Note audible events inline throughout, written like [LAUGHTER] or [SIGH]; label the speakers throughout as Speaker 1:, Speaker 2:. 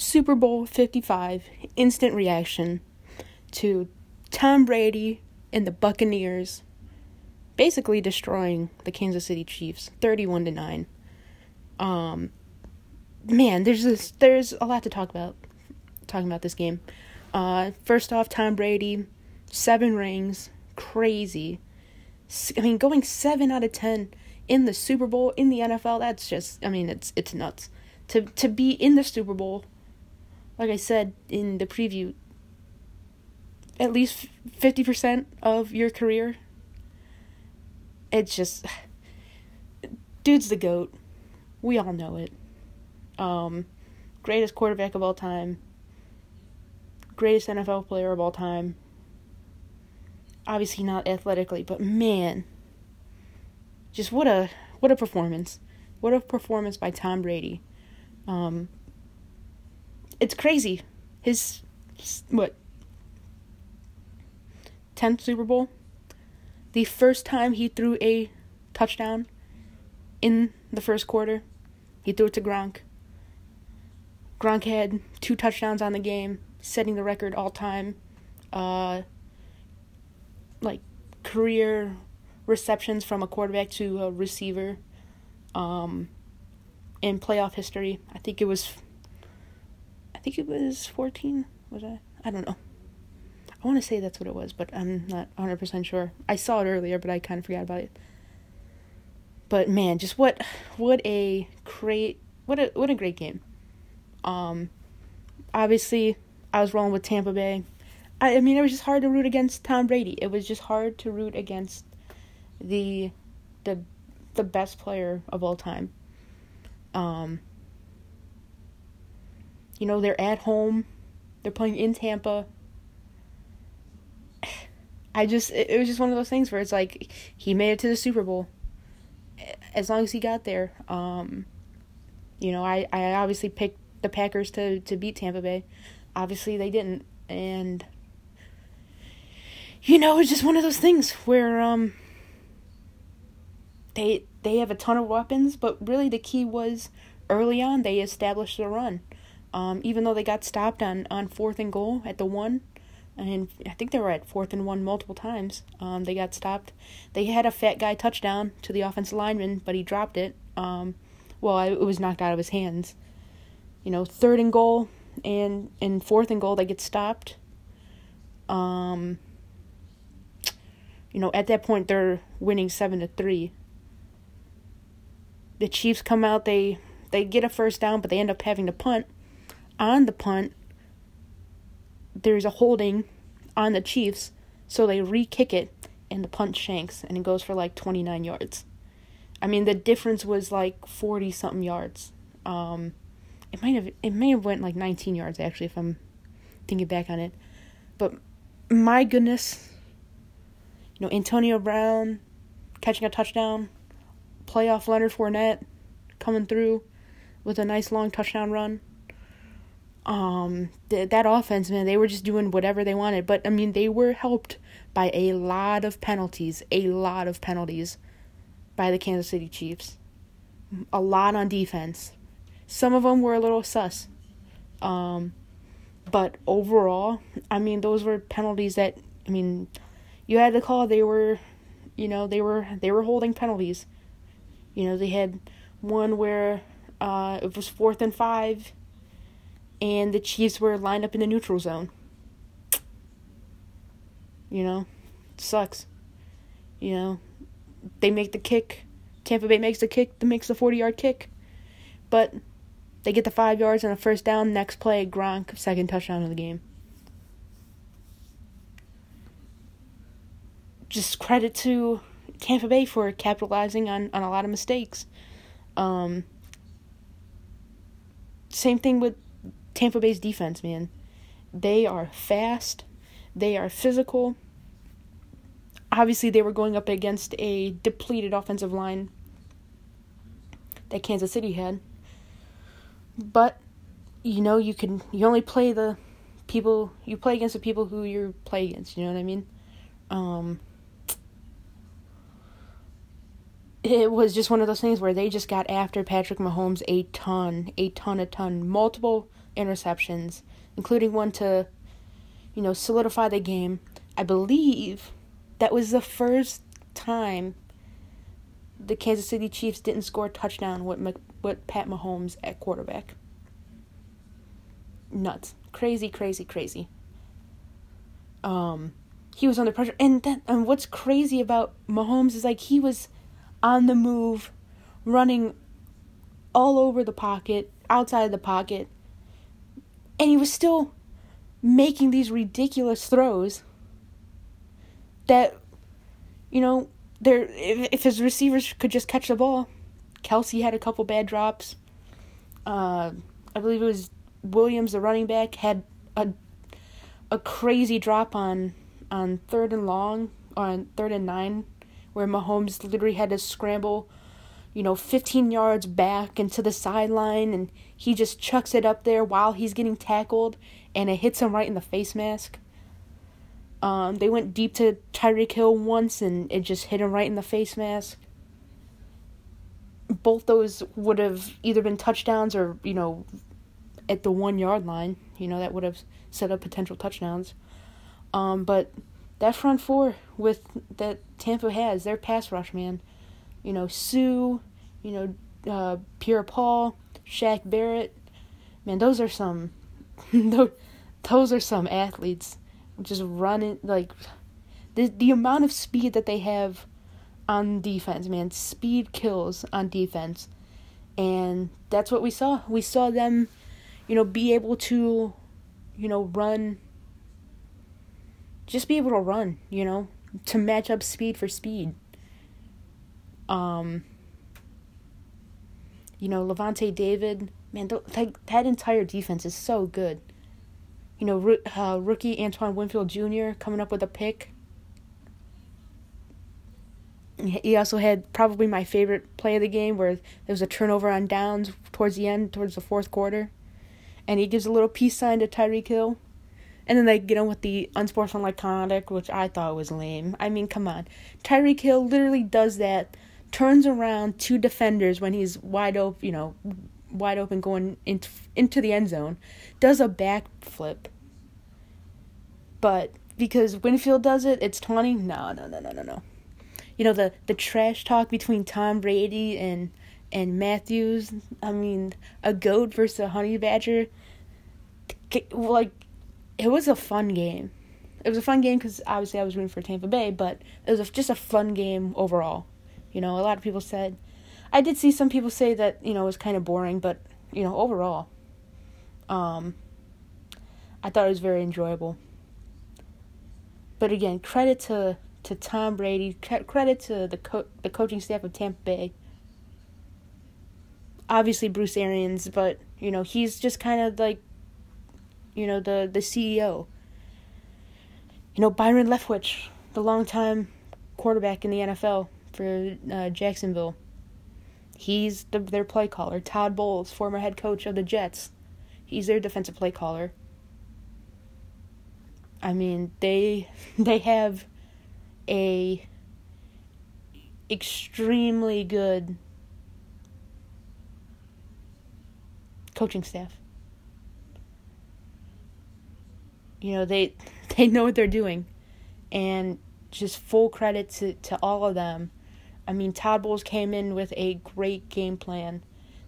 Speaker 1: Super Bowl 55 instant reaction to Tom Brady and the Buccaneers basically destroying the Kansas City Chiefs 31 to 9. Um man, there's this there's a lot to talk about talking about this game. Uh first off Tom Brady 7 rings, crazy. I mean going 7 out of 10 in the Super Bowl in the NFL, that's just I mean it's it's nuts. To to be in the Super Bowl like I said in the preview, at least 50% of your career. It's just. Dude's the GOAT. We all know it. Um, greatest quarterback of all time. Greatest NFL player of all time. Obviously not athletically, but man. Just what a what a performance. What a performance by Tom Brady. Um, it's crazy. His what? 10th Super Bowl. The first time he threw a touchdown in the first quarter, he threw it to Gronk. Gronk had two touchdowns on the game, setting the record all time. Uh, like career receptions from a quarterback to a receiver um, in playoff history. I think it was I think it was 14. Was I? I don't know. I want to say that's what it was, but I'm not 100% sure. I saw it earlier, but I kind of forgot about it. But man, just what what a great what a what a great game. Um obviously I was rolling with Tampa Bay. I, I mean it was just hard to root against Tom Brady. It was just hard to root against the the the best player of all time. Um you know, they're at home. They're playing in Tampa. I just it, was just one of those things where it's like he made it to the Super Bowl. As long as he got there, um, you know, I, I obviously picked the Packers to, to beat Tampa Bay. Obviously they didn't and you know, it's just one of those things where um they they have a ton of weapons, but really the key was early on they established a run. Um, even though they got stopped on, on fourth and goal at the one, and I think they were at fourth and one multiple times. Um, they got stopped. They had a fat guy touchdown to the offensive lineman, but he dropped it. Um, well, it was knocked out of his hands. You know, third and goal and and fourth and goal, they get stopped. Um, you know, at that point they're winning seven to three. The Chiefs come out, they they get a first down, but they end up having to punt on the punt, there's a holding on the Chiefs, so they re kick it and the punt shanks and it goes for like 29 yards. I mean, the difference was like 40 something yards. Um, it might have it may have went like 19 yards actually if I'm thinking back on it. But my goodness, you know, Antonio Brown catching a touchdown, playoff Leonard Fournette coming through with a nice long touchdown run um th- that offense man they were just doing whatever they wanted. But i mean they were helped by a lot of penalties a lot of penalties by the kansas city chiefs. A lot on defense. Some of them were a little sus. Um but overall i mean those were penalties that i mean you had to call. They were you know they were they were holding penalties. You know they had one where uh it was fourth and five and the Chiefs were lined up in the neutral zone. You know, sucks. You know, they make the kick. Tampa Bay makes the kick, that makes the 40 yard kick. But they get the five yards and a first down. Next play, Gronk, second touchdown of the game. Just credit to Tampa Bay for capitalizing on, on a lot of mistakes. Um, same thing with Tampa Bay's defense, man. They are fast, they are physical. Obviously, they were going up against a depleted offensive line that Kansas City had. But you know, you can you only play the people you play against the people who you play against, you know what I mean? Um it was just one of those things where they just got after Patrick Mahomes a ton, a ton, a ton, multiple interceptions, including one to, you know, solidify the game. I believe that was the first time the Kansas City Chiefs didn't score a touchdown with with Pat Mahomes at quarterback. Nuts, crazy, crazy, crazy. Um, he was under pressure, and that and what's crazy about Mahomes is like he was on the move, running all over the pocket, outside the pocket, and he was still making these ridiculous throws that you know there if, if his receivers could just catch the ball Kelce had a couple bad drops. Uh, i believe it was williams the running back had a a crazy drop on on third and long on third and nine where mahomes literally had to scramble you know 15 yards back and to the sideline and he just chucks it up there while he's getting tackled and it hits him right in the face mask. Um, they went deep to Tyreek Hill once and it just hit him right in the face mask. Both those would have either been touchdowns or, you know, at the one yard line. You know, that would have set up potential touchdowns. Um, but that front four with that Tampa has, their pass rush, man. You know, Suh, you know, uh, Pierre Paul, Shaq Barrett. Man, those are some [LAUGHS] those are some athletes just running like the the amount of speed that they have on defense, man. Speed kills on defense. And that's what we saw. We saw them, you know, be able to, you know, run just be able to run, you know, to match up speed for speed. Um you know, Lavonte David, man, like that entire defense is so good. You know, uh, rookie Antoine Winfield Jr. coming up with a pick. He also had probably my favorite play of the game where there was a turnover on downs towards the end, towards the fourth quarter. And he gives a little peace sign to Tyreek Hill. And then they get on with the unsportsmanlike conduct, which I thought was lame. I mean, come on. Tyreek Hill literally does that turns around two defenders when he's wide open, you know, wide open going into into the end zone, does a backflip. But because Winfield does it, it's taunting. No, no, no, no, no, no. You know the the trash talk between Tom Brady and and Mathieu. I mean, a goat versus a honey badger. Like, it was a fun game. It was a fun game because obviously I was rooting for Tampa Bay, but it was just a fun game overall. You know, a lot of people said, I did see some people say that, you know, it was kind of boring, but, you know, overall, um, I thought it was very enjoyable. But again, credit to, to Tom Brady, credit to the co- the coaching staff of Tampa Bay. Obviously Bruce Arians, but you know, he's just kind of like you know, the the CEO. You know, Byron Leftwich, the longtime quarterback in the NFL, for uh, Jacksonville. He's the, their play caller. Todd Bowles, former head coach of the Jets, he's their defensive play caller. I mean, they [LAUGHS] they have a extremely good coaching staff. You know, they [LAUGHS] they know what they're doing and just full credit to, to all of them I mean, Todd Bowles came in with a great game plan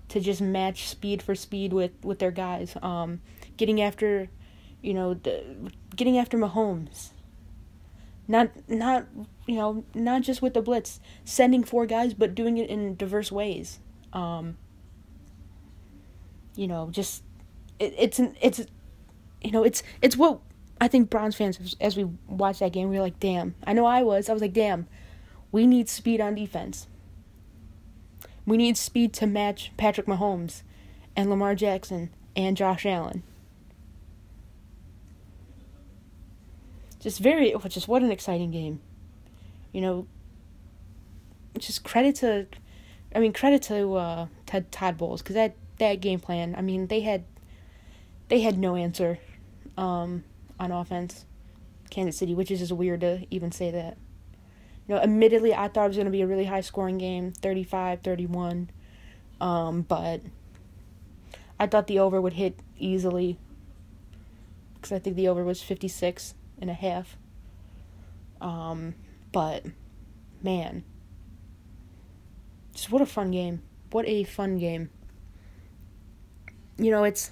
Speaker 1: to just match speed for speed with, with their guys. Um, getting after, you know, the, getting after Mahomes. Not not you know not just with the blitz, sending four guys, but doing it in diverse ways. Um, you know, just it, it's an it's you know it's it's what I think Browns fans as we watched that game we were like, damn. I know I was. I was like, damn we need speed on defense. We need speed to match Patrick Mahomes and Lamar Jackson and Josh Allen. Just very, just what an exciting game. You know, just credit to, I mean, credit to uh, to Todd Bowles because that that game plan. I mean, they had they had no answer um, on offense. Kansas City, which is just weird to even say that. You know, admittedly, I thought it was going to be a really high scoring game 35 31. Um, but I thought the over would hit easily. Because I think the over was 56 and a half. Um, but, man. Just what a fun game. What a fun game. You know, it's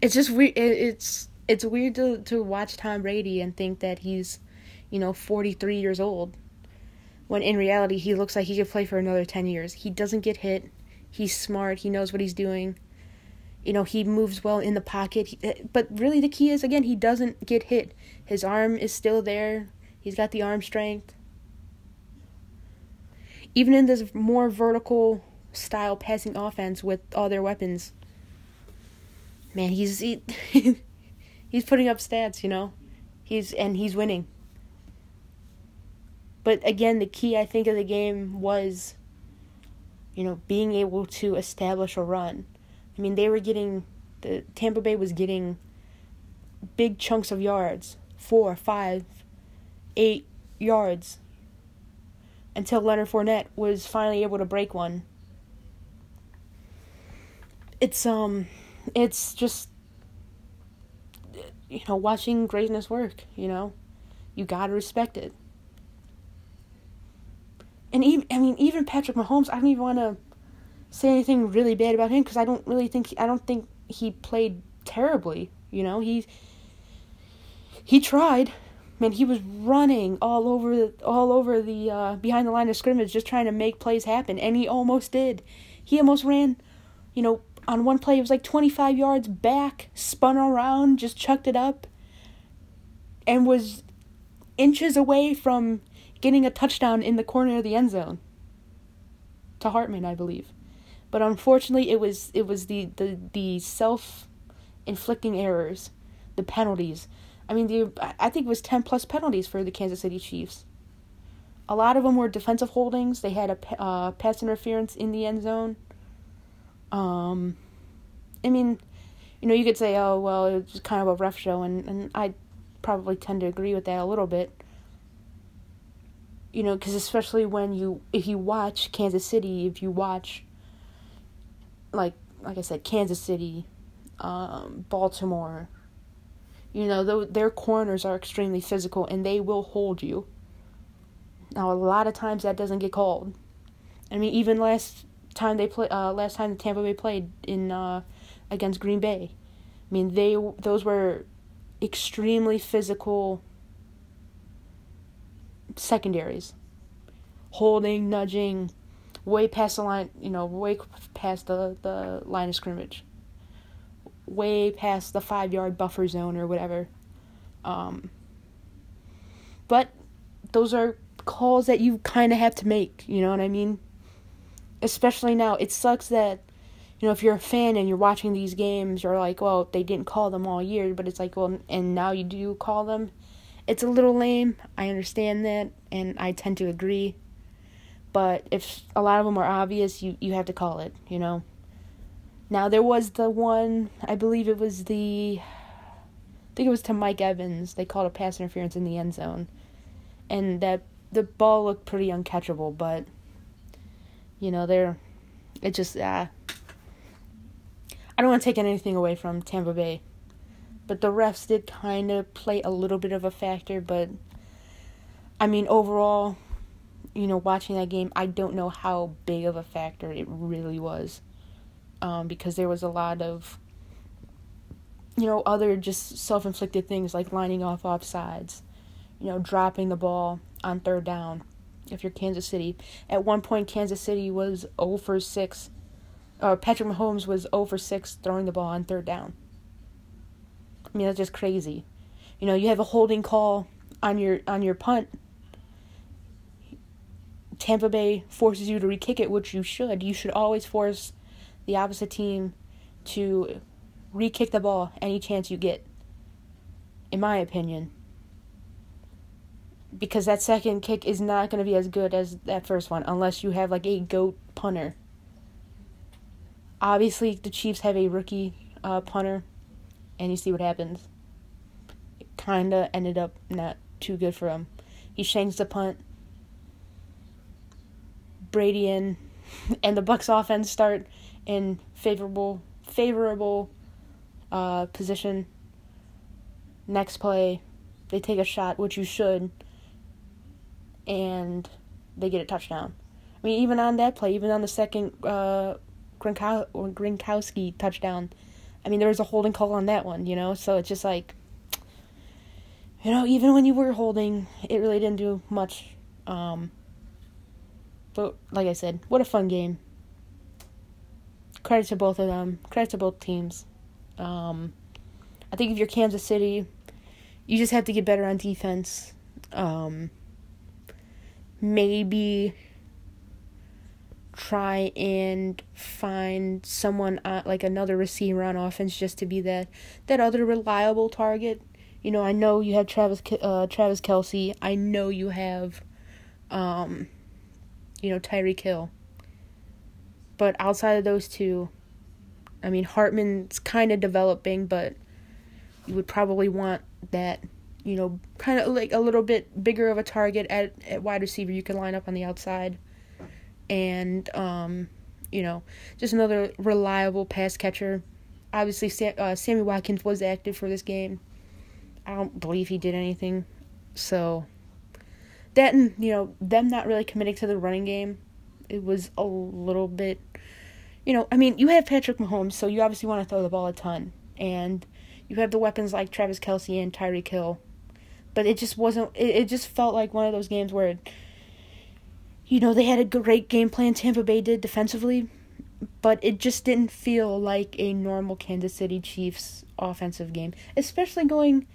Speaker 1: it's just weird it's it's weird to to watch Tom Brady and think that he's, you know, 43 years old. When in reality he looks like he could play for another 10 years. He doesn't get hit. He's smart. He knows what he's doing. You know, he moves well in the pocket. He, eh, but really, the key is again, he doesn't get hit. His arm is still there. He's got the arm strength. Even in this more vertical style passing offense with all their weapons, man, he's he, [LAUGHS] he's putting up stats. You know, he's and he's winning. But again, the key I think of the game was you know, being able to establish a run. I mean, they were getting the Tampa Bay was getting big chunks of yards, four, five, eight yards, until Leonard Fournette was finally able to break one. It's um, it's just you know watching greatness work. You know, you gotta respect it and even I mean even Patrick Mahomes, I don't even want to say anything really bad about him because I don't really think I don't think he played terribly. You know, he he tried. Man, he was running all over the, all over the uh, behind the line of scrimmage, just trying to make plays happen, and he almost did. He almost ran, you know, on one play it was like twenty five yards back, spun around, just chucked it up, and was inches away from getting a touchdown in the corner of the end zone to Hardman, I believe. But unfortunately, it was it was the the, the self inflicting errors, the penalties. I mean, the I think it was ten plus penalties for the Kansas City Chiefs. A lot of them were defensive holdings. They had a uh, pass interference in the end zone. Um, I mean, you know, you could say, oh well, it was kind of a rough show, and and I probably tend to agree with that a little bit you know because especially when you if you watch kansas city if you watch like like i said kansas city um, baltimore you know their corners are extremely physical and they will hold you. Now a lot of times that doesn't get called. I mean even last time they play uh, last time the tampa bay played in uh, against green bay i mean they those were extremely physical secondaries. Holding, nudging, way past the line, you know, way past the, the line of scrimmage. Way past the five yard buffer zone or whatever. Um, but those are calls that you kind of have to make, you know what I mean? Especially now. It sucks that, you know, if you're a fan and you're watching these games, you're like, well, they didn't call them all year, but it's like, well, and now you do call them it's a little lame. I understand that, and I tend to agree. But if a lot of them are obvious, you, you have to call it, you know? Now, there was the one, I believe it was the, I think it was to Mike Evans. They called a pass interference in the end zone. And that, the ball looked pretty uncatchable, but, you know, they're, it just, uh, I don't want to take anything away from Tampa Bay. But the refs did kind of play a little bit of a factor, but I mean, overall, you know, watching that game, I don't know how big of a factor it really was. Um, because there was a lot of, you know, other just self inflicted things like lining off offsides, you know, dropping the ball on third down. If you're Kansas City, at one point, Kansas City was 0 for 6, or Patrick Mahomes was 0 for 6 throwing the ball on third down. I mean, that's just crazy. You know, you have a holding call on your on your punt. Tampa Bay forces you to re-kick it, which you should. You should always force the opposite team to re-kick the ball any chance you get. In my opinion. Because that second kick is not going to be as good as that first one unless you have like a goat punter. Obviously, the Chiefs have a rookie uh, punter and you see what happens. It kind of ended up not too good for him. He changed the punt. Brady and [LAUGHS] and the Bucs offense start in favorable favorable uh, position. Next play, they take a shot, which you should, and they get a touchdown. I mean, even on that play, even on the second uh, Gronkowski touchdown, I mean, there was a holding call on that one, you know? So it's just like, you know, even when you were holding, it really didn't do much. Um, but like I said, what a fun game. Credit to both of them. Credit to both teams. Um, I think if you're Kansas City, you just have to get better on defense. Um, maybe try and find someone uh, like another receiver on offense just to be that that other reliable target. You know, I know you have Travis uh, Travis Kelce. I know you have, um, you know Tyreek Hill. But outside of those two, I mean Hardman's kind of developing, but you would probably want that, you know, kind of like a little bit bigger of a target at at wide receiver. You can line up on the outside and um, you know, just another reliable pass catcher. Obviously, Sam, uh, Sammy Watkins was active for this game. I don't believe he did anything, so that and you know them not really committing to the running game, it was a little bit. You know, I mean, you have Patrick Mahomes, so you obviously want to throw the ball a ton, and you have the weapons like Travis Kelce and Tyreek Hill, but it just wasn't. It, it just felt like one of those games where. It, you know, they had a great game plan, Tampa Bay did defensively, but it just didn't feel like a normal Kansas City Chiefs offensive game, especially going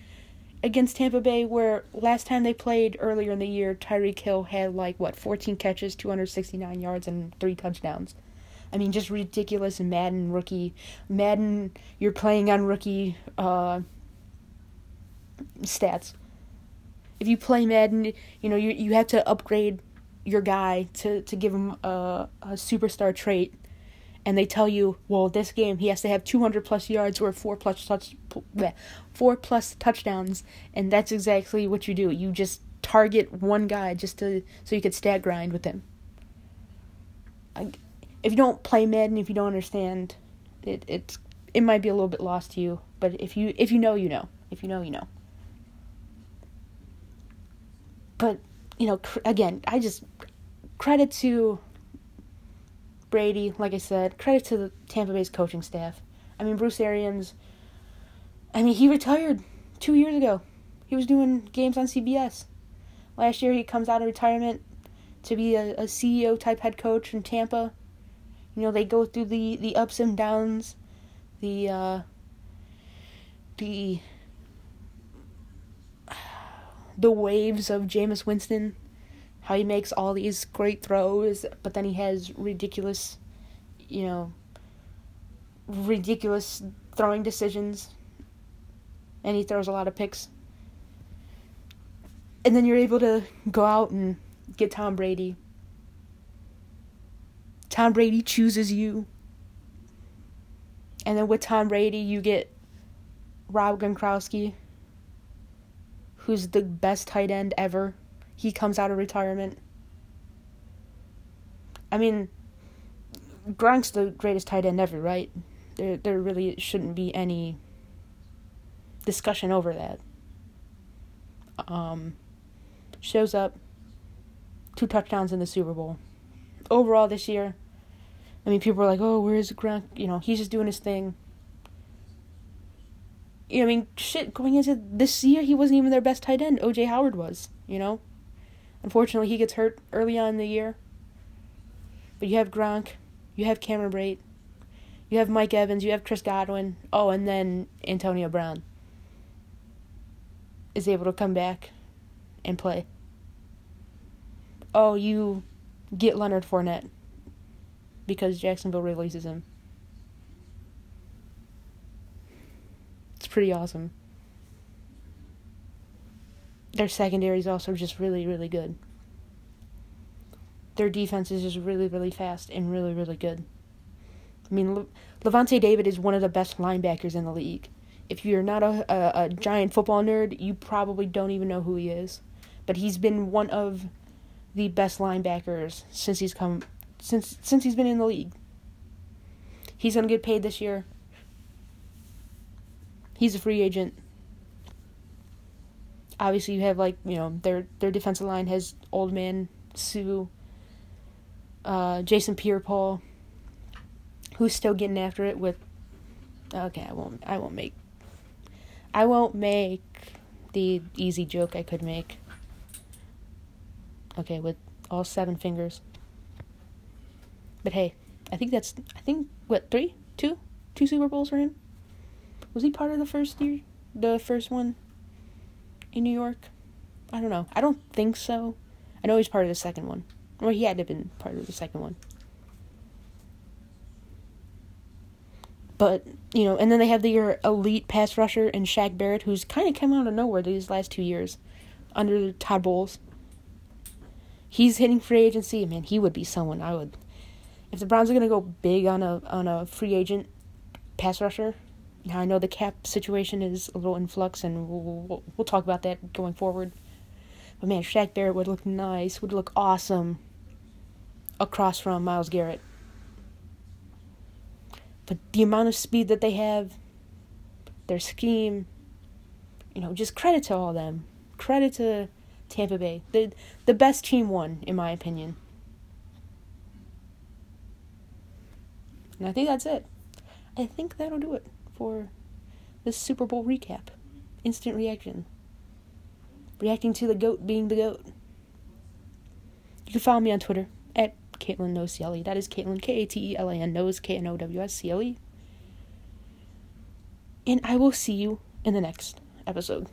Speaker 1: against Tampa Bay, where last time they played earlier in the year, Tyreek Hill had like, what, 14 catches, 269 yards, and three touchdowns. I mean, just ridiculous Madden rookie. Madden, you're playing on rookie uh, stats. If you play Madden, you know, you, you have to upgrade your guy to to give him a, a superstar trait and they tell you, well, this game he has to have 200 plus yards or four plus touch, four plus touchdowns, and that's exactly what you do. You just target one guy just to so you could stat grind with him. if you don't play Madden, if you don't understand, it it's it might be a little bit lost to you. But if you if you know, you know. If you know, you know. But you know, cr- again, I just credit to Brady, like I said, credit to the Tampa Bay's coaching staff. I mean, Bruce Arians, I mean, he retired two years ago. He was doing games on CBS. Last year, he comes out of retirement to be a, a CEO type head coach in Tampa. You know, they go through the, the ups and downs, the, uh, the the waves of Jameis Winston, how he makes all these great throws, but then he has ridiculous, you know, ridiculous throwing decisions, and he throws a lot of picks. And then you're able to go out and get Tom Brady. Tom Brady chooses you. And then with Tom Brady, you get Rob Gronkowski who's the best tight end ever. He comes out of retirement. I mean, Gronk's the greatest tight end ever, right? There, there really shouldn't be any discussion over that. Um, shows up, two touchdowns in the Super Bowl. Overall this year, I mean, people are like, "Oh, where is Gronk?" You know, he's just doing his thing. I mean, shit, going into this year, he wasn't even their best tight end. OJ Howard was, you know? Unfortunately, he gets hurt early on in the year. But you have Gronk, you have Cameron Brate, you have Mike Evans, you have Chris Godwin. Oh, and then Antonio Brown is able to come back and play. Oh, you get Leonard Fournette because Jacksonville releases him. Pretty awesome. Their secondary is also just really, really good. Their defense is just really, really fast and really, really good. I mean, Le- Lavonte David is one of the best linebackers in the league. If you're not a, a, a giant football nerd, you probably don't even know who he is. But he's been one of the best linebackers since he's come since since he's been in the league. He's gonna get paid this year He's a free agent. Obviously, you have like you know their their defensive line has old man Suh, uh, Jason Pierre-Paul, who's still getting after it with. Okay, I won't. I won't make. I won't make the easy joke I could make. Okay, with all seven fingers. But hey, I think that's I think what three, two, two Super Bowls for him. Was he part of the first year, the first one in New York? I don't know. I don't think so. I know he's part of the second one. Or he had to have been part of the second one. But, you know, and then they have their uh, elite pass rusher and Shaq Barrett, who's kind of come out of nowhere these last two years under Todd Bowles. He's hitting free agency. Man, he would be someone I would. If the Browns are going to go big on a on a free agent pass rusher, now I know the cap situation is a little in flux, and we'll, we'll, talk about that going forward. But man, Shaq Barrett would look nice, would look awesome across from Myles Garrett. But the amount of speed that they have, their scheme, you know, just credit to all them. Credit to Tampa Bay. The the best team won, in my opinion. And I think that's it. I think that'll do it for this Super Bowl recap. Instant reaction. Reacting to the GOAT being the GOAT. You can follow me on Twitter at Katelan Knows CLE. That is Katelan, K A T E L A N, knows K N O W S C L E. And I will see you in the next episode.